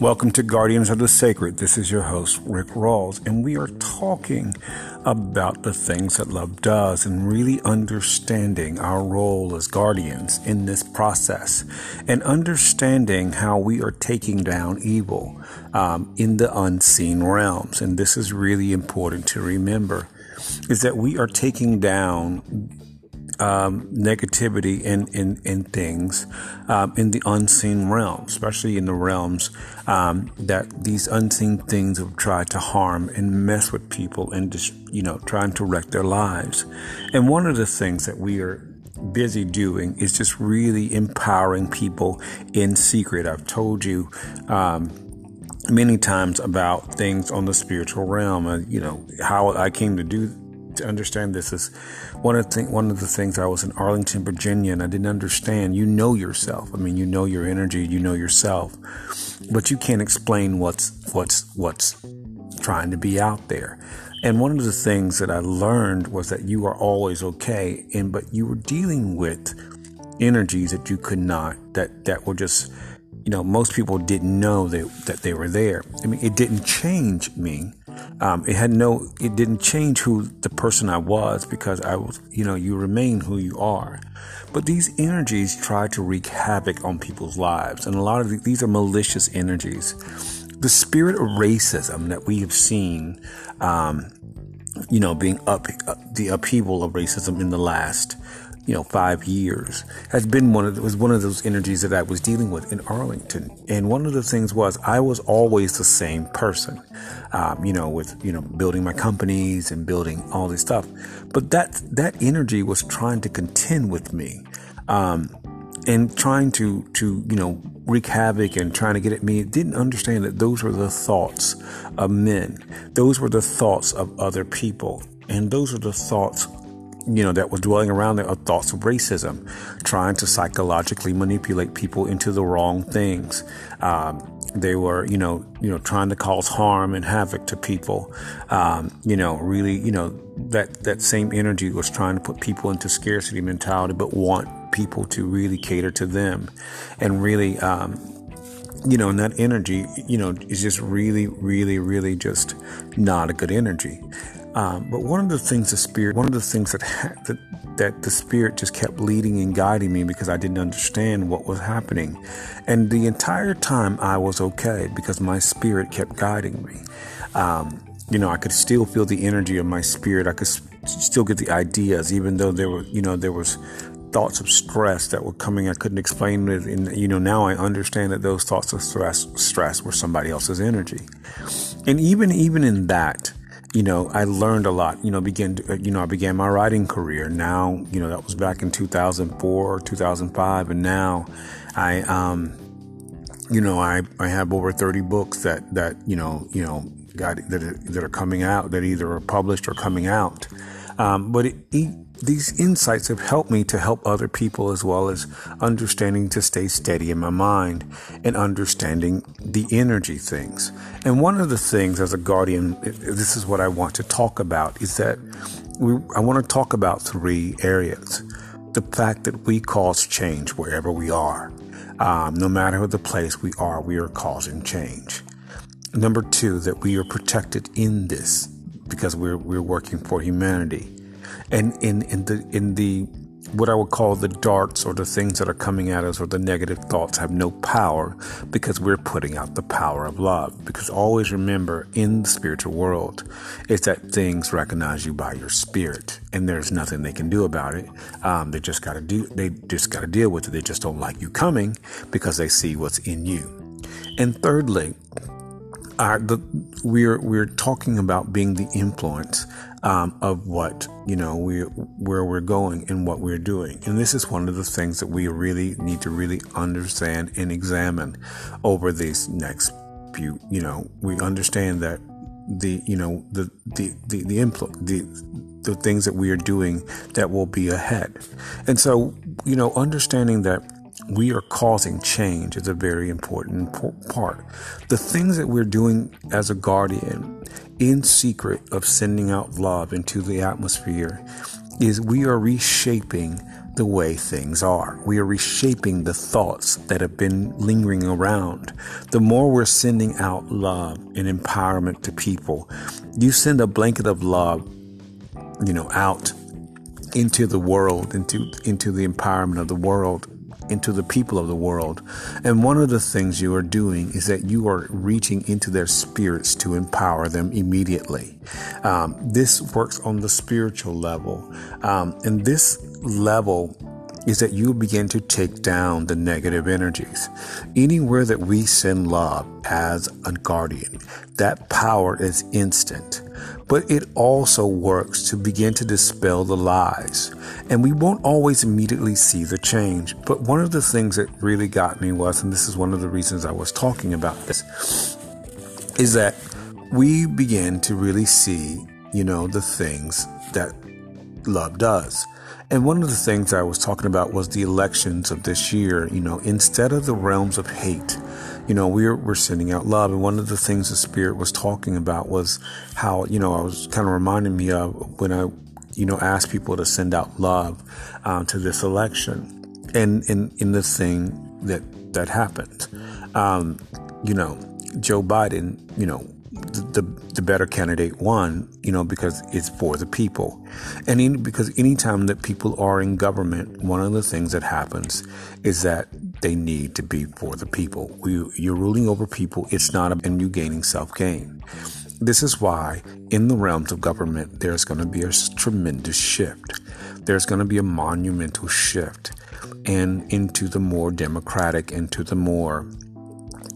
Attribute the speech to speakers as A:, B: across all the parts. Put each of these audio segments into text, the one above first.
A: Welcome to Guardians of the Sacred. This is your host, Rick Rawls, and we are talking about the things that love does and really understanding our role as guardians in this process and understanding how we are taking down evil um, in the unseen realms. And this is really important to remember is that we are taking down um, negativity in, in, in things um, in the unseen realm, especially in the realms um, that these unseen things have tried to harm and mess with people and just, you know, trying to wreck their lives. And one of the things that we are busy doing is just really empowering people in secret. I've told you, um, many times about things on the spiritual realm, uh, you know, how I came to do to understand this is one of the th- one of the things I was in Arlington, Virginia, and I didn't understand. You know yourself. I mean, you know your energy. You know yourself, but you can't explain what's what's what's trying to be out there. And one of the things that I learned was that you are always okay, and but you were dealing with energies that you could not that that were just you know most people didn't know that that they were there. I mean, it didn't change me um, it had no, it didn't change who the person I was because I was, you know, you remain who you are. But these energies try to wreak havoc on people's lives. And a lot of these are malicious energies. The spirit of racism that we have seen, um, you know, being up, the upheaval of racism in the last you know, five years has been one of was one of those energies that I was dealing with in Arlington. And one of the things was I was always the same person, um, you know, with you know building my companies and building all this stuff. But that that energy was trying to contend with me, um, and trying to to you know wreak havoc and trying to get at me. Didn't understand that those were the thoughts of men. Those were the thoughts of other people. And those are the thoughts you know, that was dwelling around thoughts of racism, trying to psychologically manipulate people into the wrong things. Um, they were, you know, you know, trying to cause harm and havoc to people. Um, you know, really, you know, that that same energy was trying to put people into scarcity mentality, but want people to really cater to them, and really, um, you know, and that energy, you know, is just really, really, really just not a good energy. Um, but one of the things the spirit, one of the things that, ha- that that the spirit just kept leading and guiding me because I didn't understand what was happening, and the entire time I was okay because my spirit kept guiding me. Um, you know, I could still feel the energy of my spirit. I could still get the ideas, even though there were, you know, there was thoughts of stress that were coming. I couldn't explain it. And, you know, now I understand that those thoughts of stress, stress were somebody else's energy. And even, even in that, you know, I learned a lot. You know, begin to, you know, I began my writing career. Now, you know, that was back in 2004 or 2005, and now I, um, you know, I I have over 30 books that that you know, you know, got that that are coming out that either are published or coming out. Um, but it these insights have helped me to help other people as well as understanding to stay steady in my mind and understanding the energy things. And one of the things as a guardian, this is what I want to talk about is that we, I want to talk about three areas. The fact that we cause change wherever we are. Um, no matter the place we are, we are causing change. Number two, that we are protected in this because we're, we're working for humanity and in in the in the what I would call the darts or the things that are coming at us or the negative thoughts have no power because we're putting out the power of love. Because always remember in the spiritual world, it's that things recognize you by your spirit and there's nothing they can do about it. Um, they just got to do, they just got to deal with it. They just don't like you coming because they see what's in you. And thirdly, the, we're, we're talking about being the influence um, of what you know we where we're going and what we're doing. And this is one of the things that we really need to really understand and examine over these next few you know we understand that the you know the the the the influ- the the things that we are doing that will be ahead. And so you know understanding that we are causing change is a very important part. The things that we're doing as a guardian in secret of sending out love into the atmosphere is we are reshaping the way things are. We are reshaping the thoughts that have been lingering around. The more we're sending out love and empowerment to people, you send a blanket of love, you know, out into the world, into into the empowerment of the world, into the people of the world. And one of the things you are doing is that you are reaching into their spirits to empower them immediately. Um, this works on the spiritual level. Um, and this level is that you begin to take down the negative energies. Anywhere that we send love as a guardian, that power is instant. But it also works to begin to dispel the lies. And we won't always immediately see the change. But one of the things that really got me was, and this is one of the reasons I was talking about this, is that we begin to really see, you know, the things that love does. And one of the things I was talking about was the elections of this year. You know, instead of the realms of hate, you know, we're, we're sending out love. And one of the things the Spirit was talking about was how, you know, I was kind of reminding me of when I, you know, asked people to send out love um, to this election. And in, in the thing that, that happened, um, you know, Joe Biden, you know, the, the better candidate won, you know, because it's for the people. And in, because anytime that people are in government, one of the things that happens is that they need to be for the people. We, you're ruling over people. It's not about you gaining self gain. This is why in the realms of government, there's going to be a tremendous shift. There's going to be a monumental shift and into the more democratic, into the more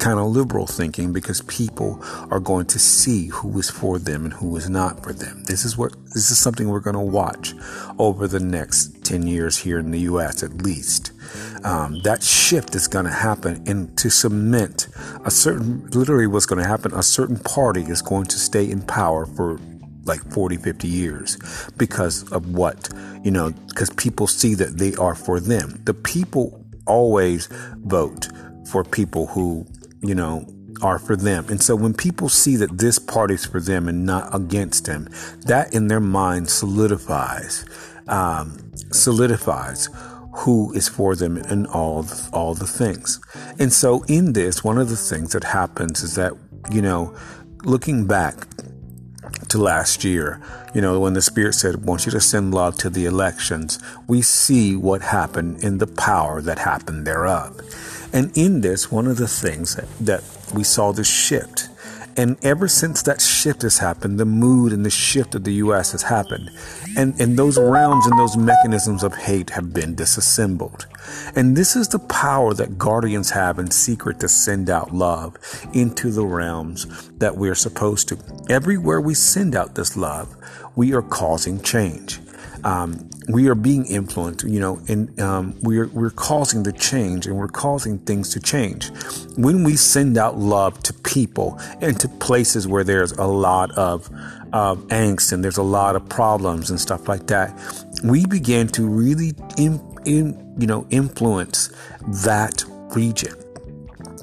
A: kind of liberal thinking because people are going to see who is for them and who is not for them. This is what this is something we're going to watch over the next 10 years here in the US at least. Um, that shift is going to happen and to cement a certain literally what's going to happen a certain party is going to stay in power for like 40 50 years because of what you know because people see that they are for them the people always vote for people who you know, are for them. And so when people see that this party's for them and not against them, that in their mind solidifies, um, solidifies who is for them and all all the things. And so in this, one of the things that happens is that, you know, looking back to last year, you know, when the Spirit said, want you to send love to the elections, we see what happened in the power that happened thereof. And in this, one of the things that, we saw this shift. And ever since that shift has happened, the mood and the shift of the U.S. has happened. And, and those realms and those mechanisms of hate have been disassembled. And this is the power that guardians have in secret to send out love into the realms that we're supposed to. Everywhere we send out this love, we are causing change um, we are being influenced, you know, and um, we're we're causing the change, and we're causing things to change. When we send out love to people and to places where there's a lot of uh, angst and there's a lot of problems and stuff like that, we begin to really, in, in, you know, influence that region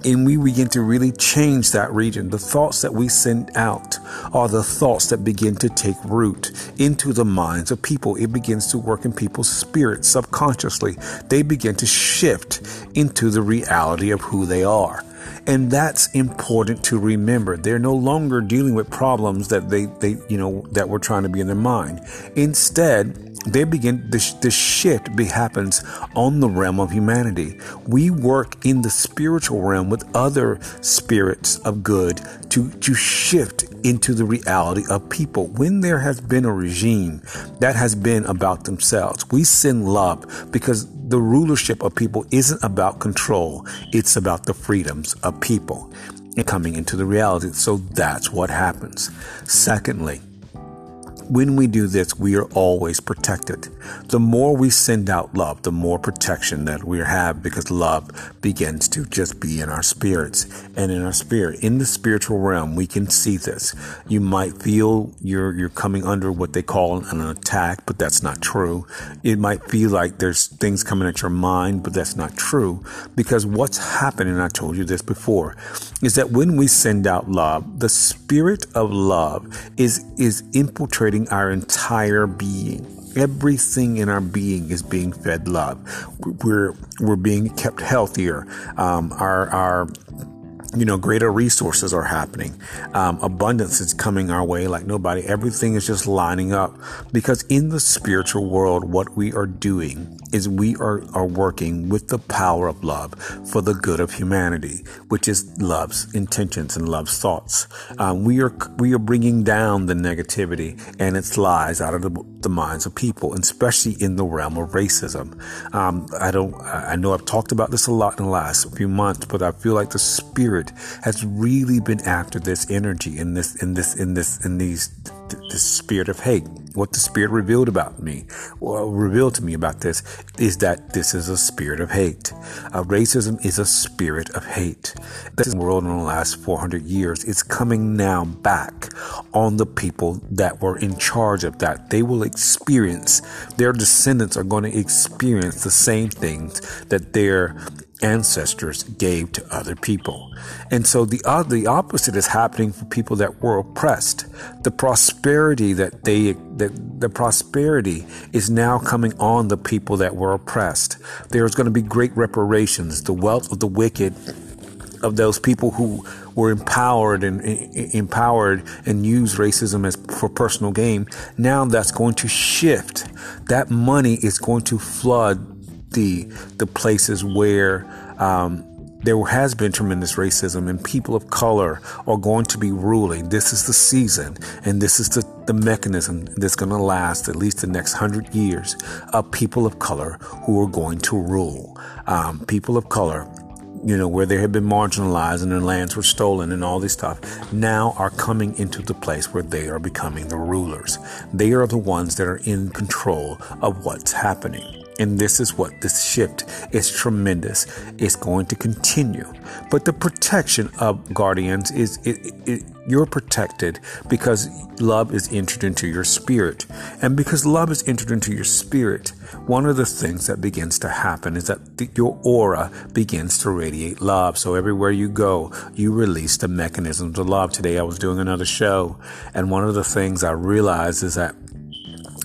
A: and we begin to really change that region. The thoughts that we send out are the thoughts that begin to take root into the minds of people. It begins to work in people's spirits subconsciously. They begin to shift into the reality of who they are. And that's important to remember. They're no longer dealing with problems that they, they, you know, that were trying to be in their mind. Instead, they begin the, the shift happens on the realm of humanity. We work in the spiritual realm with other spirits of good to to shift into the reality of people. When there has been a regime that has been about themselves we send love because the rulership of people isn't about control. It's about the freedoms of people and coming into the reality. So that's what happens. Secondly when we do this, we are always protected. The more we send out love, the more protection that we have because love begins to just be in our spirits and in our spirit. In the spiritual realm, we can see this. You might feel you're, you're coming under what they call an attack, but that's not true. It might feel like there's things coming at your mind, but that's not true because what's happening, I told you this before, is that when we send out love, the spirit of love is, is infiltrating our entire being. Everything in our being is being fed love. We're we're being kept healthier. Um, our our you know, greater resources are happening. Um, abundance is coming our way like nobody. Everything is just lining up because in the spiritual world, what we are doing is we are, are working with the power of love for the good of humanity, which is love's intentions and love's thoughts. Um, we are, we are bringing down the negativity and its lies out of the, the minds of people, especially in the realm of racism. Um, I don't, I know I've talked about this a lot in the last few months, but I feel like the spirit has really been after this energy in this in this in this in these this spirit of hate. What the spirit revealed about me, or revealed to me about this, is that this is a spirit of hate. Uh, racism is a spirit of hate. This world in the last 400 years is coming now back on the people that were in charge of that. They will experience, their descendants are going to experience the same things that their ancestors gave to other people. And so the uh, the opposite is happening for people that were oppressed. The prosperity that they that the prosperity is now coming on the people that were oppressed. There's going to be great reparations. The wealth of the wicked of those people who were empowered and empowered and used racism as for personal gain. Now that's going to shift. That money is going to flood the the places where um, there has been tremendous racism and people of color are going to be ruling. This is the season and this is the, the mechanism that's going to last at least the next hundred years of people of color who are going to rule. Um, people of color, you know, where they had been marginalized and their lands were stolen and all this stuff, now are coming into the place where they are becoming the rulers. They are the ones that are in control of what's happening. And this is what this shift is tremendous. It's going to continue. But the protection of guardians is it, it, you're protected because love is entered into your spirit. And because love is entered into your spirit, one of the things that begins to happen is that the, your aura begins to radiate love. So everywhere you go, you release the mechanisms of love. Today I was doing another show, and one of the things I realized is that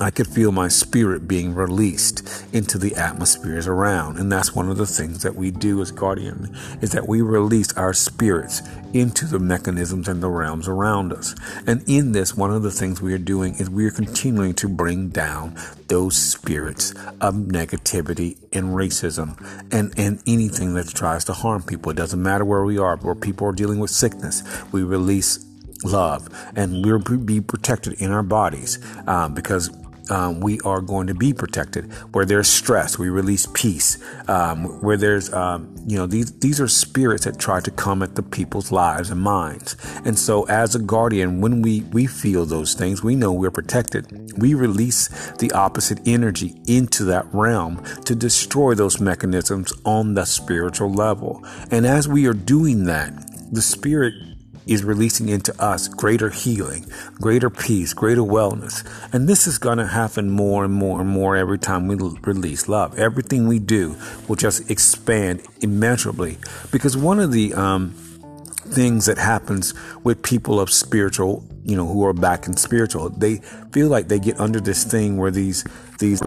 A: I could feel my spirit being released into the atmospheres around. And that's one of the things that we do as guardian is that we release our spirits into the mechanisms and the realms around us. And in this, one of the things we are doing is we are continuing to bring down those spirits of negativity and racism and, and anything that tries to harm people. It doesn't matter where we are, where people are dealing with sickness. We release love and we'll be protected in our bodies um, because um, we are going to be protected. Where there's stress, we release peace. Um, where there's, um, you know, these these are spirits that try to come at the people's lives and minds. And so, as a guardian, when we we feel those things, we know we're protected. We release the opposite energy into that realm to destroy those mechanisms on the spiritual level. And as we are doing that, the spirit is releasing into us greater healing, greater peace, greater wellness. And this is going to happen more and more and more every time we release love. Everything we do will just expand immeasurably. Because one of the um, things that happens with people of spiritual, you know, who are back in spiritual, they feel like they get under this thing where these, these,